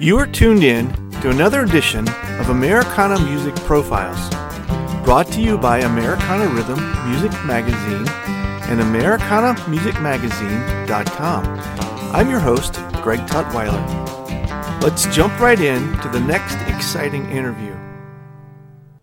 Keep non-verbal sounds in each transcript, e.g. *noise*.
You are tuned in to another edition of Americana Music Profiles, brought to you by Americana Rhythm Music Magazine and AmericanaMusicMagazine.com. I'm your host, Greg Tutwiler. Let's jump right in to the next exciting interview.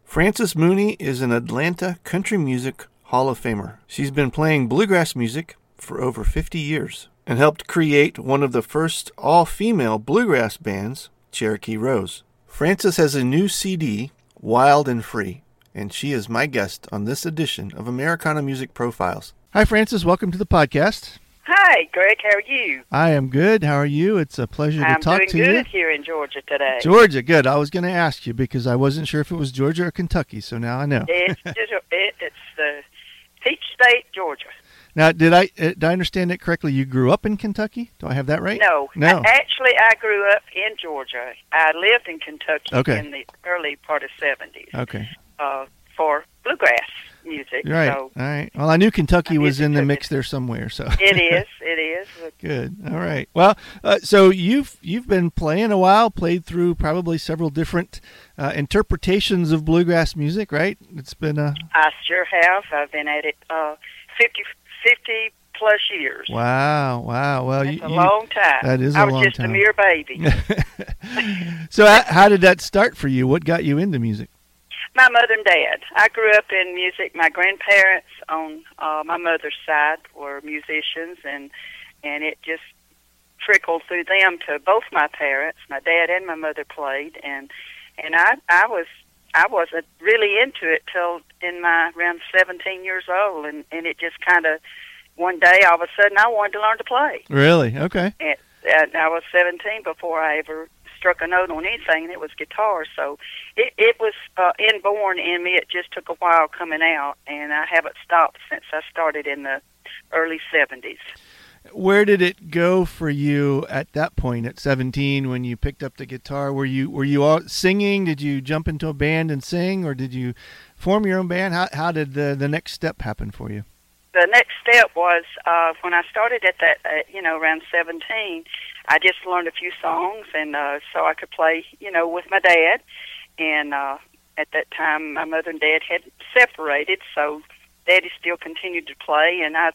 Frances Mooney is an Atlanta country music Hall of Famer. She's been playing bluegrass music for over 50 years and helped create one of the first all female bluegrass bands, Cherokee Rose. Frances has a new CD, Wild and Free, and she is my guest on this edition of Americana Music Profiles. Hi, Frances. Welcome to the podcast. Hi, Greg. How are you? I am good. How are you? It's a pleasure I'm to talk doing to good you. here in Georgia today. Georgia, good. I was going to ask you because I wasn't sure if it was Georgia or Kentucky, so now I know. It's it's the Peach State, Georgia. Now, did I uh, did I understand it correctly? You grew up in Kentucky? Do I have that right? No, No. Actually, I grew up in Georgia. I lived in Kentucky Okay. in the early part of '70s Okay. uh, for bluegrass music. Right. So All right. Well, I knew Kentucky was in the mix there somewhere, so it is. *laughs* It is. Good. All right. Well, uh, so you've you've been playing a while, played through probably several different uh, interpretations of bluegrass music, right? It's been a I sure have. I've been at it uh, 50, 50 plus years. wow, wow. Well, That's you, a you- long time. That is a long time. I was just time. a mere baby. *laughs* so, how, how did that start for you? What got you into music? My mother and dad. I grew up in music. My grandparents on uh, my mother's side were musicians, and and it just trickled through them to both my parents. My dad and my mother played, and and I I was I wasn't really into it till in my around 17 years old, and and it just kind of one day all of a sudden I wanted to learn to play. Really? Okay. And, and I was 17 before I ever struck a note on anything, and it was guitar. So it, it was uh, inborn in me. It just took a while coming out, and I haven't stopped since I started in the early 70s. Where did it go for you at that point at 17 when you picked up the guitar? Were you were you all singing? Did you jump into a band and sing or did you form your own band? How how did the the next step happen for you? The next step was uh, when I started at that, uh, you know, around 17, I just learned a few songs, and uh, so I could play, you know, with my dad. And uh, at that time, my mother and dad had separated, so Daddy still continued to play, and I,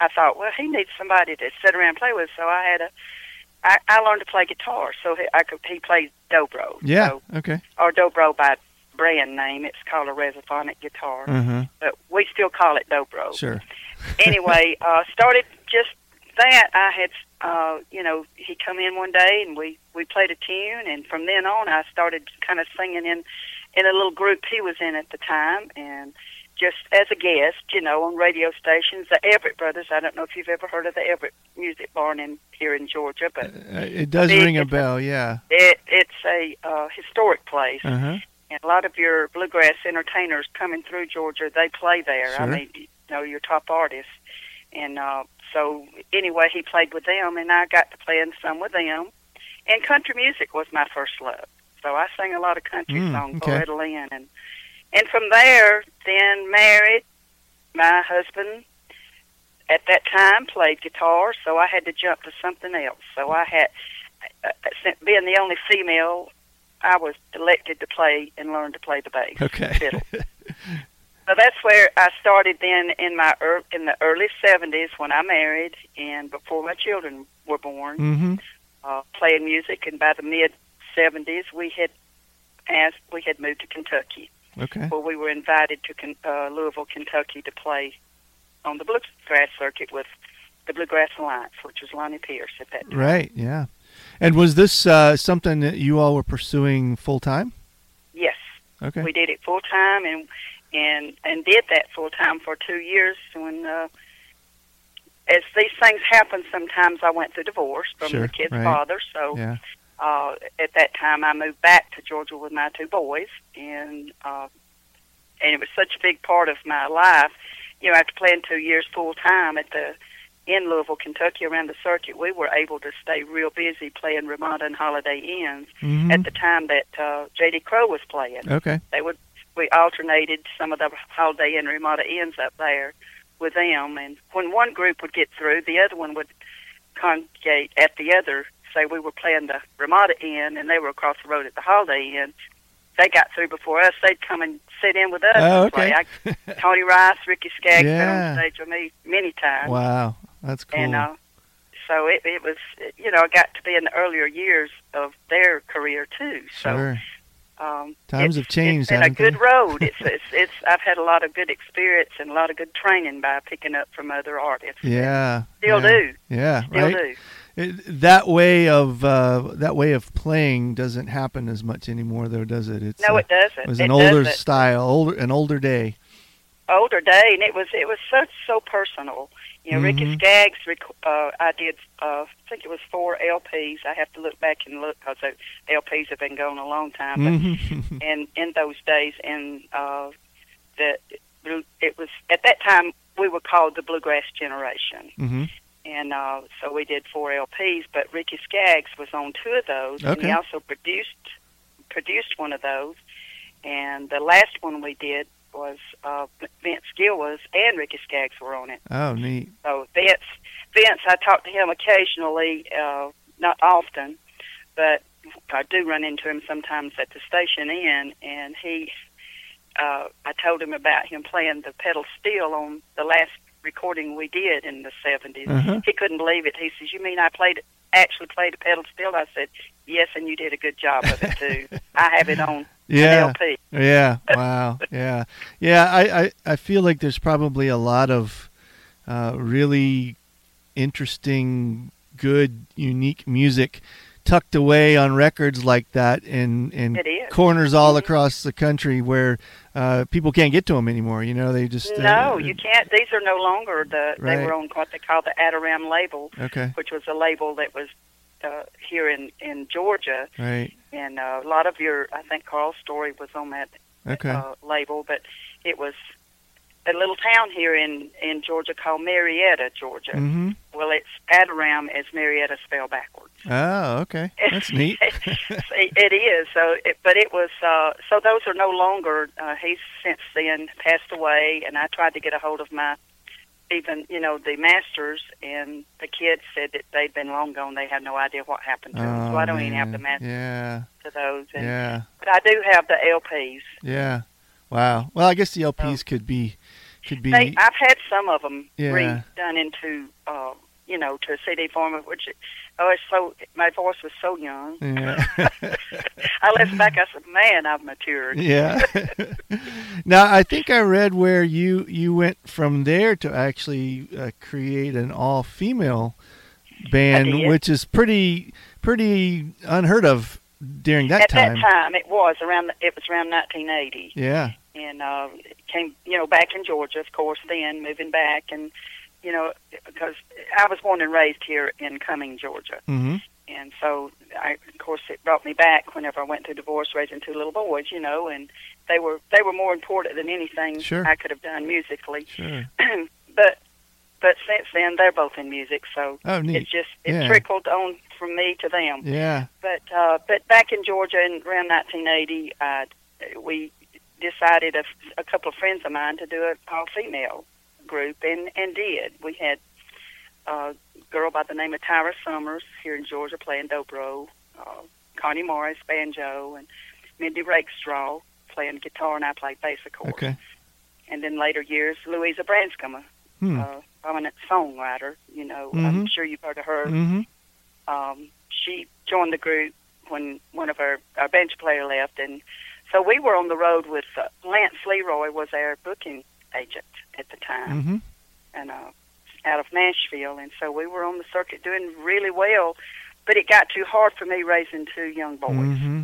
I thought, well, he needs somebody to sit around and play with. So I had a, I, I learned to play guitar, so he, I could. He played dobro, Yeah. so, Okay. or dobro by brand name. It's called a resophonic guitar, Uh-huh. but we still call it dobro Sure. *laughs* anyway, uh, started just that. I had, uh, you know, he come in one day and we we played a tune, and from then on, I started kind of singing in in a little group he was in at the time, and just as a guest, you know, on radio stations, the Everett Brothers. I don't know if you've ever heard of the Everett Music Barn in here in Georgia, but Uh, it does Big ring a bell, yeah. it it's a uh, historic place. Uh-huh. And a lot of your bluegrass entertainers coming through Georgia, they play there. I mean, you know, your top artists. And uh, so, anyway, he played with them, and I got to play in some with them. And country music was my first love. So I sang a lot of country Mm, songs, okay. Loretta Lynn. And, and from there, then married. My husband, at that time, played guitar, so I had to jump to something else. So I had, uh, being the only female, I was elected to play and learn to play the bass. Okay. Fiddle. *laughs* So that's where I started then in my ear in the early 70s when I married and before my children were born. mm-hmm. uh, playing music, and by the mid '70s, we had asked we had moved to Kentucky, Okay. where we were invited to uh, Louisville, Kentucky, to play on the bluegrass circuit with the Bluegrass Alliance, which was Lonnie Peerce at that time. Right. Yeah. And was this uh, something that you all were pursuing full time? Yes, Okay. we did it full time, and and and did that full time for two years. When uh, as these things happen, sometimes I went through divorce from Sure, the kid's right. father. So yeah. Uh, at that time, I moved back to Georgia with my two boys, and uh, and it was such a big part of my life. You know, after playing two years full time at the in Louisville, Kentucky, around the circuit, we were able to stay real busy playing Ramada and Holiday Inns Mhm. at the time that uh, J.D. Crowe was playing. Okay. They would we alternated some of the Holiday Inn Ramada Inns up there with them, and when one group would get through, the other one would congregate at the other. Say we were playing the Ramada Inn, and they were across the road at the Holiday Inn. They got through before us. They'd come and sit in with us Oh, and play. okay. I, *laughs* Tony Rice, Ricky Skaggs Yeah. on stage with me many times. wow. That's cool. And uh, so it, it was, you know, I got to be in the earlier years of their career too. So sure. um, Times have changed, It's been a good they? road. It's, *laughs* it's it's I've had a lot of good experience and a lot of good training by picking up from other artists. Yeah. Still yeah. do. Yeah. Still right. do. It, that way of uh, that way of playing doesn't happen as much anymore, though, does it? It's No, it doesn't. it was It an older doesn't. style, older an older day. older day, and it was it was so so personal. You know, Ricky Mhm. Skaggs. Uh, I did. Uh, I think it was four LPs. I have to look back and look because LPs have been going a long time. But *laughs* Mhm. and in those days, and uh, that it was at that time we were called the bluegrass generation, Mhm. And uh, so we did four LPs. But Ricky Skaggs was on two of those, and he also produced produced one of those. And the last one we did was uh, Vince Gill was and Ricky Skaggs were on it. Oh, neat. So Vince, Vince, I talk to him occasionally, uh, not often, but I do run into him sometimes at the station inn, and he, uh, I told him about him playing the pedal steel on the last recording we did in the 70s. Uh-huh. He couldn't believe it. He says, "You mean I played actually played a pedal steel?" I said, "Yes, and you did a good job of it too. I have it on *laughs* Yeah. LP." Yeah. *laughs* Wow. Yeah. Yeah. I, I, I feel like there's probably a lot of uh, really interesting, good, unique music tucked away on records like that in in corners all Mhm. across the country where uh, people can't get to them anymore. You know, they just uh, No, you can't. These are no longer the. right. They were on what they call the Atteiram label, Okay. which was a label that was uh, here in in Georgia, Right. and uh, a lot of your. I think Carl Story was on that Okay. uh, label, but it was a little town here in in Georgia called Marietta, Georgia. mm-hmm. Well, it's Atteiram as Marietta spelled backwards. Oh, okay. That's neat. *laughs* *laughs* it, it is. So, it, but it was. Uh, so those are no longer. Uh, he's since then passed away, and I tried to get a hold of my, even you know the masters, and the kids said that they'd been long gone. They had no idea what happened to them. oh, So I don't even have the masters Yeah. to those. And, Yeah. But I do have the LPs. Yeah. Wow. Well, I guess the LPs could be could be They, I've had some of them Yeah. redone into, uh, you know, to a CD format, which, oh, it's so. My voice was so young. yeah. *laughs* I listened back. I said, "Man, I've matured." yeah. *laughs* now, I think I read where you you went from there to actually uh, create an all female band, which is pretty pretty unheard of during that At time. that time, it was around. It was around 1980, Yeah. and uh, came, you know, back in Georgia, of course. Then moving back, and you know, because I was born and raised here in Cumming, Georgia, Mm-hmm. and so I, of course, it brought me back whenever I went through divorce, raising two little boys, you know, and they were they were more important than anything Sure. I could have done musically. Sure. *clears throat* but but since then, they're both in music, so Oh, neat. it just it Yeah. trickled on from me to them. Yeah. But uh, but back in Georgia in around 1980, uh, we decided a, a couple of friends of mine to do an all female group, and and did. We had a girl by the name of Tyra Summers here in Georgia playing dobro, uh, Connie Morris banjo, and Mindy Rakestraw playing guitar, and I played bass, of course. Okay. And then later years, Louisa Branscombe, Hmm. uh, prominent songwriter. You know, Mhm. I'm sure you've heard of her Mm-hmm. Um, she joined the group when one of our our bench player left, and so we were on the road with uh, Lance Leroy was our booking agent at the time, Mm-hmm. and uh, out of Nashville, and so we were on the circuit doing really well. But it got too hard for me raising two young boys. Mm-hmm.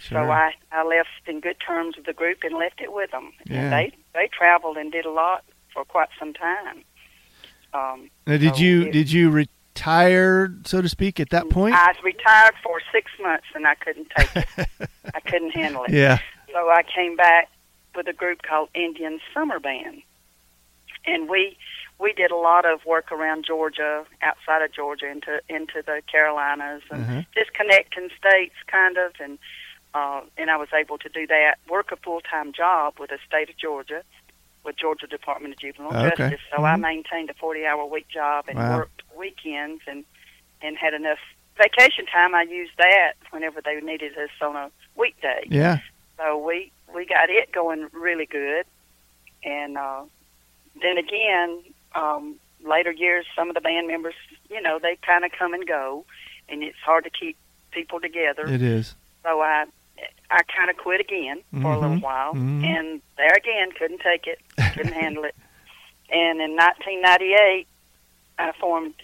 Sure. So I, I left in good terms with the group and left it with them. Yeah. And they they traveled and did a lot for quite some time. Um, now, did so you it- did you retire, so to speak, at that point? I was retired for six months and I couldn't take it. *laughs* I couldn't handle it. yeah. So I came back with a group called Indian Summer Band, and we we did a lot of work around Georgia, outside of Georgia, into into the Carolinas, and Uh-huh. just connecting states, kind of, and uh, and I was able to do that, work a full time job with the state of Georgia, with Georgia Department of Juvenile Okay. Justice. So I Mhm. maintained a forty hour week job and Wow. worked weekends and and had enough vacation time. I used that whenever they needed us on a weekday. Yeah. So we we got it going really good, and uh, then again, um, later years, some of the band members, you know, they kind of come and go, and it's hard to keep people together. It is. So I I kind of quit again for a little Mhm. while, Mhm. and there again, couldn't take it, couldn't handle it. And in 1998, I formed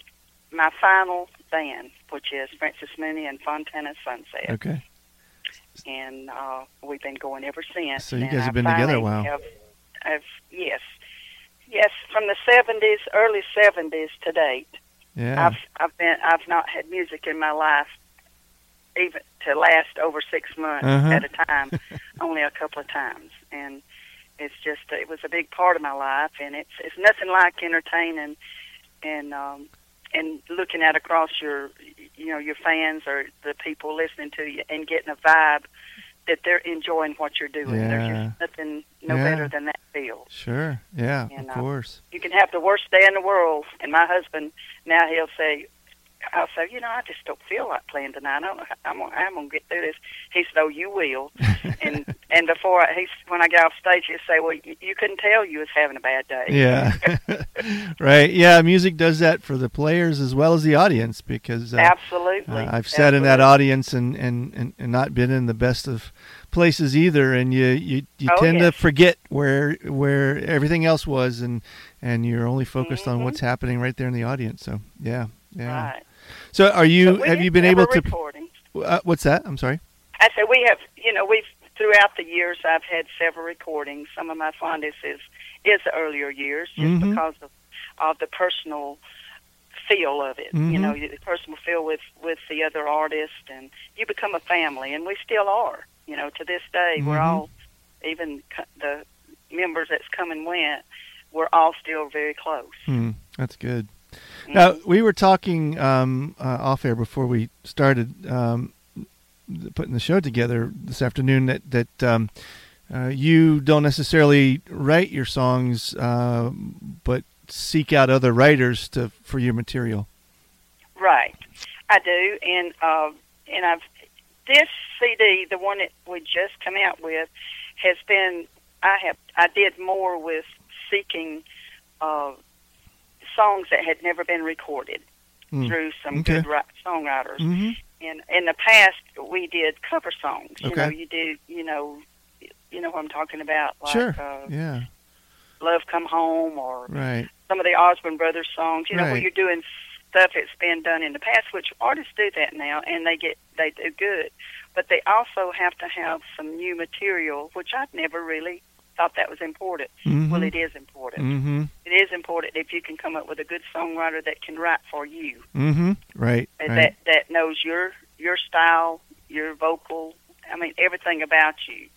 my final band, which is Frances Mooney and Fontanna Sunset Okay. and uh, we've been going ever since. So you guys have been together a while. Have, have, yes, yes, from the seventies, early seventies to date. Yeah. I've I've been I've not had music in my life even to last over six months Uh-huh. at a time, *laughs* only a couple of times, and it's just it was a big part of my life, and it's it's nothing like entertaining and um, and looking out across your you know your fans or the people listening to you and getting a vibe that they're enjoying what you're doing. Yeah. There's just nothing no Yeah. better than that feel. Sure. Yeah. And, of course. You can have the worst day in the world, and my husband now he'll say. I'll say, you know, I just don't feel like playing tonight. I don't, I'm gonna, I'm gonna get through this. He said, oh, you will. *laughs* and and before I, he's when I get off stage, he'll say, well, you, you couldn't tell you was having a bad day. Yeah. *laughs* *laughs* right. Yeah. Music does that for the players as well as the audience because uh, Absolutely. Uh, I've sat in that audience and, and, and, and not been in the best of places either, and you you, you Oh, tend to forget where where everything else was, and and you're only focused on Mhm. what's happening right there in the audience. So yeah, yeah. Right. So are you we have you been able to? recording. Uh, what's that? I'm sorry. I said we have, you know, we've throughout the years I've had several recordings. Some of my fondest is is the earlier years, just Mhm. because of of the personal feel of it. You Mhm. know, the personal feel with with the other artist, and you become a family, and we still are. You know, to this day, we're Mhm. all even the members that's come and went. We're all still very close. Hmm, that's good. Now we were talking um, uh, off air before we started um, putting the show together this afternoon. That that um, uh, you don't necessarily write your songs, uh, but seek out other writers to for your material. Right, I do, and uh, and I've this CD, the one that we just come out with, has been I have I did more with seeking uh, songs that had never been recorded Hmm. through some Okay. good ri- songwriters. Mm-hmm. And in the past, we did cover songs. You know, you do, you know, you know what I'm talking about, like sure. uh, yeah. "Love Come Home" or Right. some of the Osborne Brothers songs. You know, where Right. you're doing stuff that's been done in the past, which artists do that now, and they get they do good. But they also have to have some new material, which I've never really thought that was important. Mm-hmm. Well, it is important. Mm-hmm. It is important if you can come up with a good songwriter that can write for you, Mm-hmm. Right. and Right. that that knows your your style, your vocal. I mean, everything about you.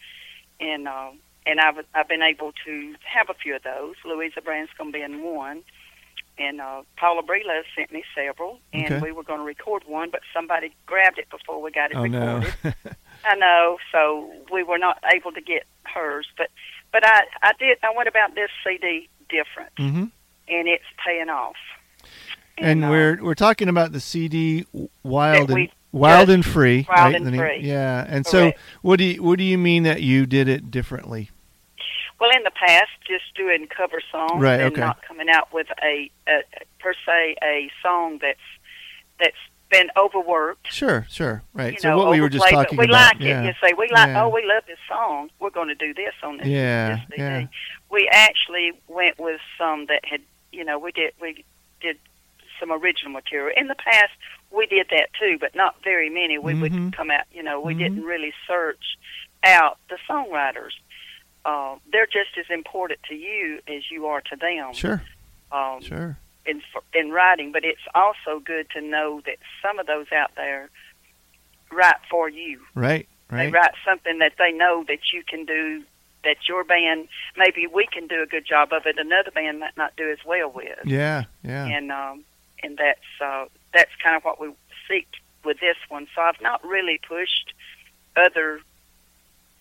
And uh, and I've I've been able to have a few of those. Louisa Branscombe being one, and uh, Paula Brila sent me several, and Okay. we were going to record one, but somebody grabbed it before we got it oh no. recorded. *laughs* I know, so we were not able to get hers, but but I I did I went about this CD different, mm-hmm. and it's paying off. And we're we're talking about the CD Wild and Wild and Free, Wild right? and name- Free. Yeah. And so, what do you what do you mean that you did it differently? Well, in the past, just doing cover songs Right, and okay. not coming out with a, a per se a song that's that's been overworked. Sure, sure, right. You so know, what we were just talking we about. like yeah. it. You say we like. Yeah. Oh, we love this song. We're going to do this on this. Yeah, this yeah. We actually went with some that had. You know, we did. We did some original material. In the past, we did that too, but not very many. We Mhm. would come out. You know, we Mhm. didn't really search out the songwriters. Uh, they're just as important to you as you are to them. Sure, Um, sure. In in writing, but it's also good to know that some of those out there write for you. Right, They right. write something that they know that you can do, that your band maybe we can do a good job of it. Another band might not do as well with, Yeah, yeah. and um, and that's uh, that's kind of what we seek with this one. So I've not really pushed other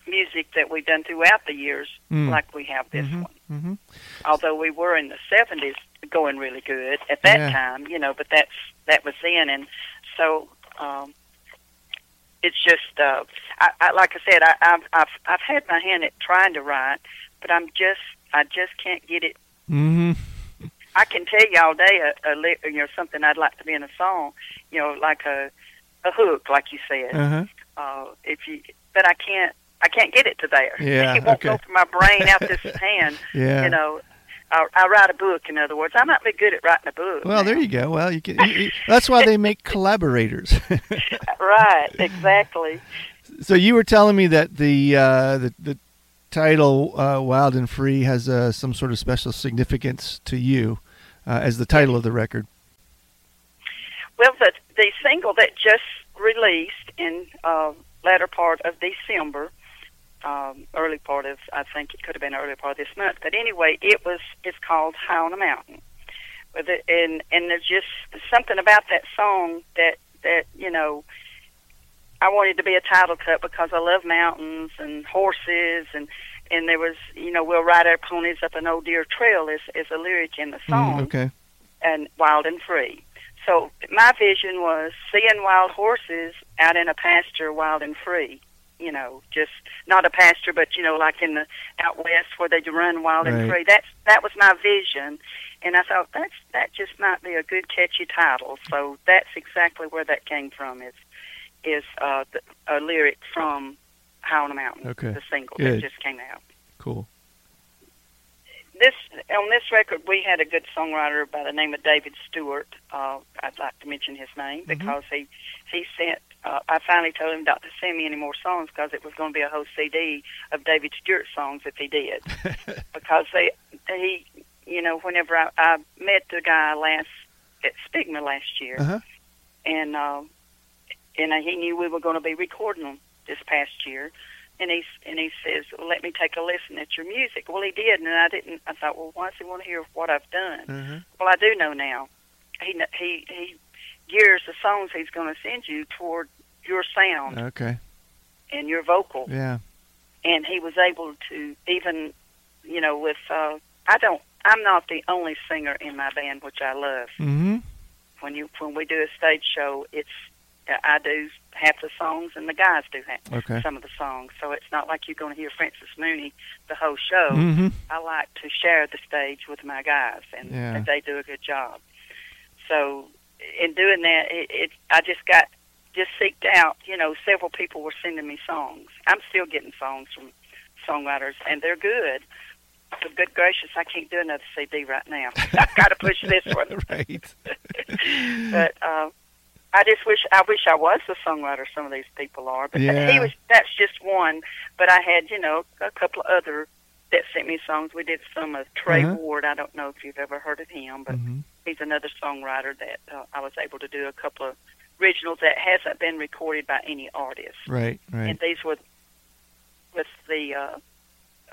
music that we've done throughout the years Mm. like we have this Mhm, one mhm. although we were in the seventies going really good at that Yeah. time, you know, but that's that was then and so um it's just uh I, I like I said, I I've I've I've had my hand at trying to write, but I'm just I just can't get it Mhm. I can tell you all day a, a li- you know something I'd like to be in a song, you know, like a a hook, like you said. Uh-huh. Uh, if you, but I can't, I can't get it to there. Yeah, *laughs* it won't okay. go from my brain out this *laughs* hand. Yeah. You know, I, I write a book. In other words, I might be good at writing a book. Well, there you go. Well, you can. you- you- that's why they make *laughs* collaborators. *laughs* Right, exactly. so you were telling me that the uh, the, the title uh, "Wild and Free" has uh, some sort of special significance to you uh, as the title of the record. Well, the the single that just released in uh, latter part of December, um, early part of I think it could have been early part of this month, but anyway, it was it's called High on a Mountain. With it, and and there's just something about that song that that you know. I wanted to be a title cut because I love mountains and horses and and there was you know we'll ride our ponies up an old deer trail is is a lyric in the song Mm, okay. and wild and free. So my vision was seeing wild horses out in a pasture, wild and free. You know, just not a pasture, but you know, like in the out west where they run wild Right. and free. That's that was my vision, and I thought that's that just might be a good catchy title. So that's exactly where that came from. Is is uh, the, a lyric from High on a Mountain, Okay. the single Good. that just came out Cool. this on this record we had a good songwriter by the name of David Stewart. Uh, I'd like to mention his name Mhm. because he he sent. Uh, I finally told him not to send me any more songs because it was going to be a whole CD of David Stewart songs if he did. *laughs* because they he you know whenever I, I met the guy last at SPBGMA last year Uh huh. and uh, and he knew we were going to be recording them this past year. And he and he says, well, "Let me take a listen at your music." Well, he did, and I didn't. I thought, well, why does he want to hear what I've done? Uh-huh. Well, I do know now. He he he gears the songs he's going to send you toward your sound Okay. and your vocal, Yeah. and he was able to even, you know, with uh, I don't. I'm not the only singer in my band, which I love Mm-hmm. when you when we do a stage show, it's I do half the songs and the guys do half Okay. some of the songs. So it's not like you're going to hear Frances Mooney the whole show. Mm-hmm. I like to share the stage with my guys, and, Yeah. and they do a good job. So in doing that, it, it I just got just seeked out. You know, several people were sending me songs. I'm still getting songs from songwriters, and they're good. But good gracious, I can't do another CD right now. *laughs* I've got to push this one *laughs* right. *laughs* but uh, I just wish I wish I was the songwriter. Some of these people are, but Yeah. he was. That's just one. But I had, you know, a couple of other that sent me songs. We did some of Trey Uh-huh. Ward. I don't know if you've ever heard of him, but Mm-hmm. he's another songwriter that uh, I was able to do a couple of originals that hasn't been recorded by any artist. Right. right. And these were with the uh,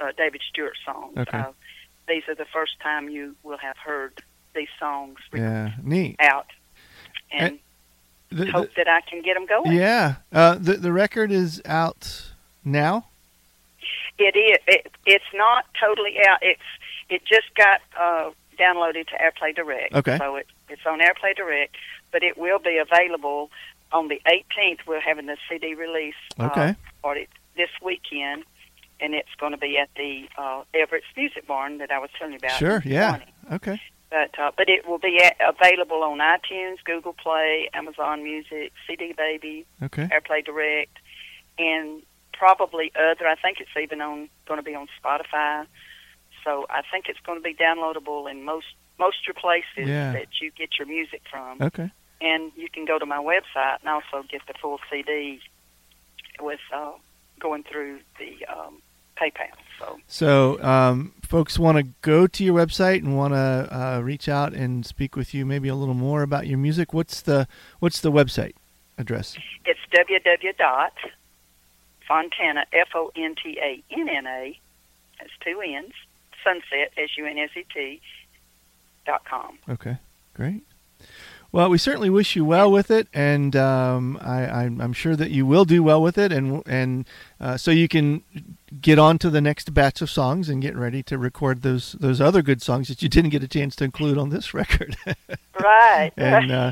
uh, David Stewart songs. Okay. Uh, these are the first time you will have heard these songs Yeah. Neat. out, and The- the- hope that I can get them going. yeah. Uh, the the record is out now. It is. It, it's not totally out. It's it just got uh, downloaded to AirPlay Direct. Okay. So it, it's on AirPlay Direct, but it will be available on the 18th. We're having the CD release Okay. uh, party this weekend, and it's going to be at the uh, Everett's Music Barn that I was telling you about. Sure. Yeah. Okay. But uh, but it will be a- available on iTunes, Google Play, Amazon Music, CD Baby, Okay. AirPlay Direct, and probably other. I think it's even on going to be on Spotify. So I think it's going to be downloadable in most most your places Yeah. that you get your music from. Okay. And you can go to my website and also get the full CD with uh, going through the um, PayPal. So So, um, folks want to go to your website and want to uh, reach out and speak with you, maybe a little more about your music. What's the What's the website address? it's www dot Fontanna F O N T A N N A. That's two N's. Sunset S U N S E T dot com. Okay, great. Well, we certainly wish you well with it, and um, I, I'm, I'm sure that you will do well with it, and and uh, so you can get on to the next batch of songs and get ready to record those those other good songs that you didn't get a chance to include on this *laughs* record. Right. *laughs* and uh,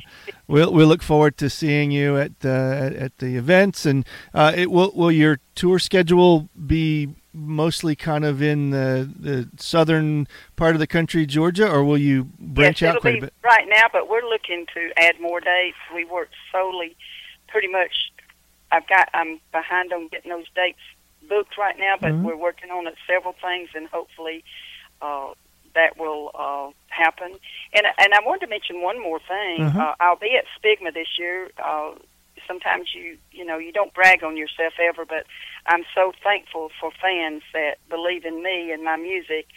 we'll we'll look forward to seeing you at uh, at, at the events. And uh, it will will your tour schedule be mostly kind of in the the southern part of the country, Georgia, or will you branch yes, out quite a bit? right now, but we're looking to add more dates. We work solely, pretty much. I've got. I'm behind on getting those dates booked right now, but Mhm. we're working on it, several things, and hopefully uh, that will uh, happen. And and I wanted to mention one more thing. Uh-huh. Uh, I'll be at SPBGMA this year. Uh, sometimes you you know you don't brag on yourself ever, but I'm so thankful for fans that believe in me and my music.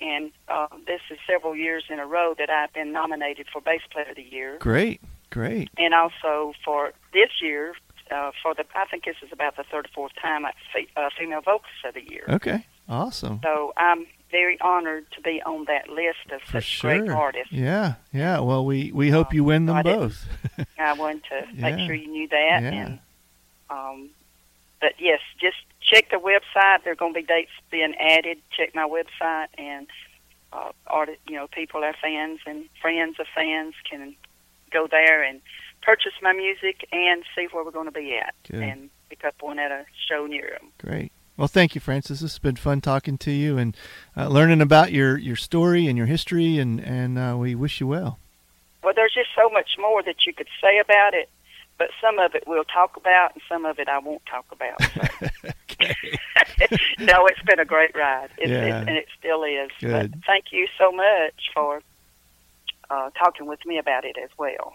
And uh, this is several years in a row that I've been nominated for Bass Player of the Year, Great, great. and also for this year uh, for the I think this is about the third or fourth time at fe- uh, Female Vocalist of the Year. Okay, awesome. So I'm very honored to be on that list of For such sure. great artists. Yeah, yeah. Well, we we hope you win them I both. *laughs* I wanted to make Yeah. sure you knew that. Yeah. And um, but yes, just check the website. There are going to be dates being added. Check my website, and uh, artist, you know, people, our fans and friends of fans can go there and purchase my music and see where we're going to be at, Good. and pick up one at a show near them. Great. Well, thank you, Frances. This has been fun talking to you and uh, learning about your, your story and your history, and and uh, we wish you well. Well, there's just so much more that you could say about it, but some of it we'll talk about, and some of it I won't talk about. So. *laughs* *laughs* no, it's been a great ride, it, Yeah. it, and it still is. Good. But thank you so much for uh, talking with me about it as well.